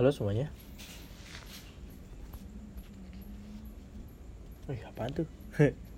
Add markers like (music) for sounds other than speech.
Halo semuanya. Wih, apaan tuh? (laughs)